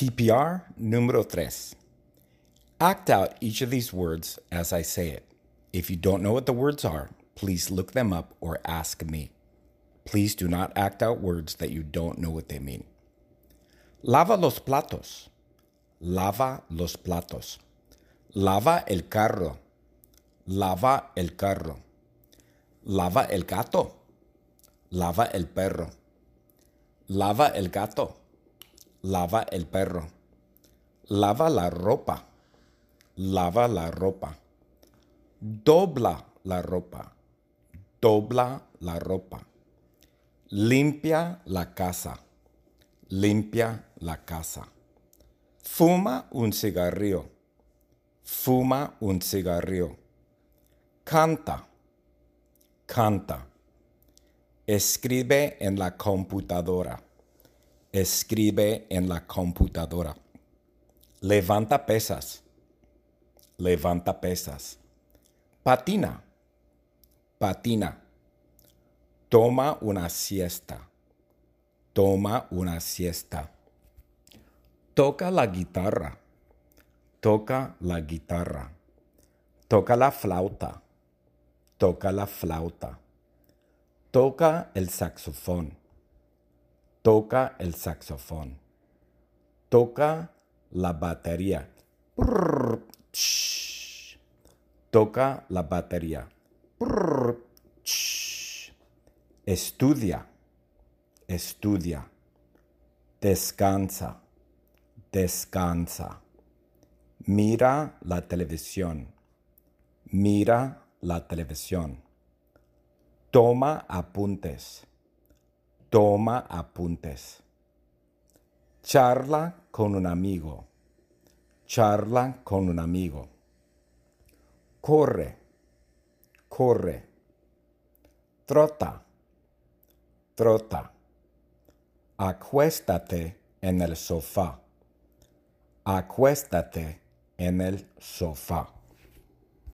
TPR número 3. Act out each of these words as I say it. If you don't know what the words are, please look them up or ask me. Please do not act out words that you don't know what they mean. Lava los platos. Lava los platos. Lava el carro. Lava el carro. Lava el gato. Lava el perro. Lava el gato. Lava el perro. Lava la ropa. Lava la ropa. Dobla la ropa. Dobla la ropa. Limpia la casa. Limpia la casa. Fuma un cigarrillo. Fuma un cigarrillo. Canta. Canta. Escribe en la computadora. Escribe en la computadora. Levanta pesas. Levanta pesas. Patina. Patina. Toma una siesta. Toma una siesta. Toca la guitarra. Toca la guitarra. Toca la flauta. Toca la flauta. Toca el saxofón. Toca el saxofón. Toca la batería. Toca la batería. Estudia. Estudia. Descansa. Descansa. Mira la televisión. Mira la televisión. Toma apuntes. Toma apuntes. Charla con un amigo. Charla con un amigo. Corre. Corre. Trota. Trota. Acuéstate en el sofá. Acuéstate en el sofá.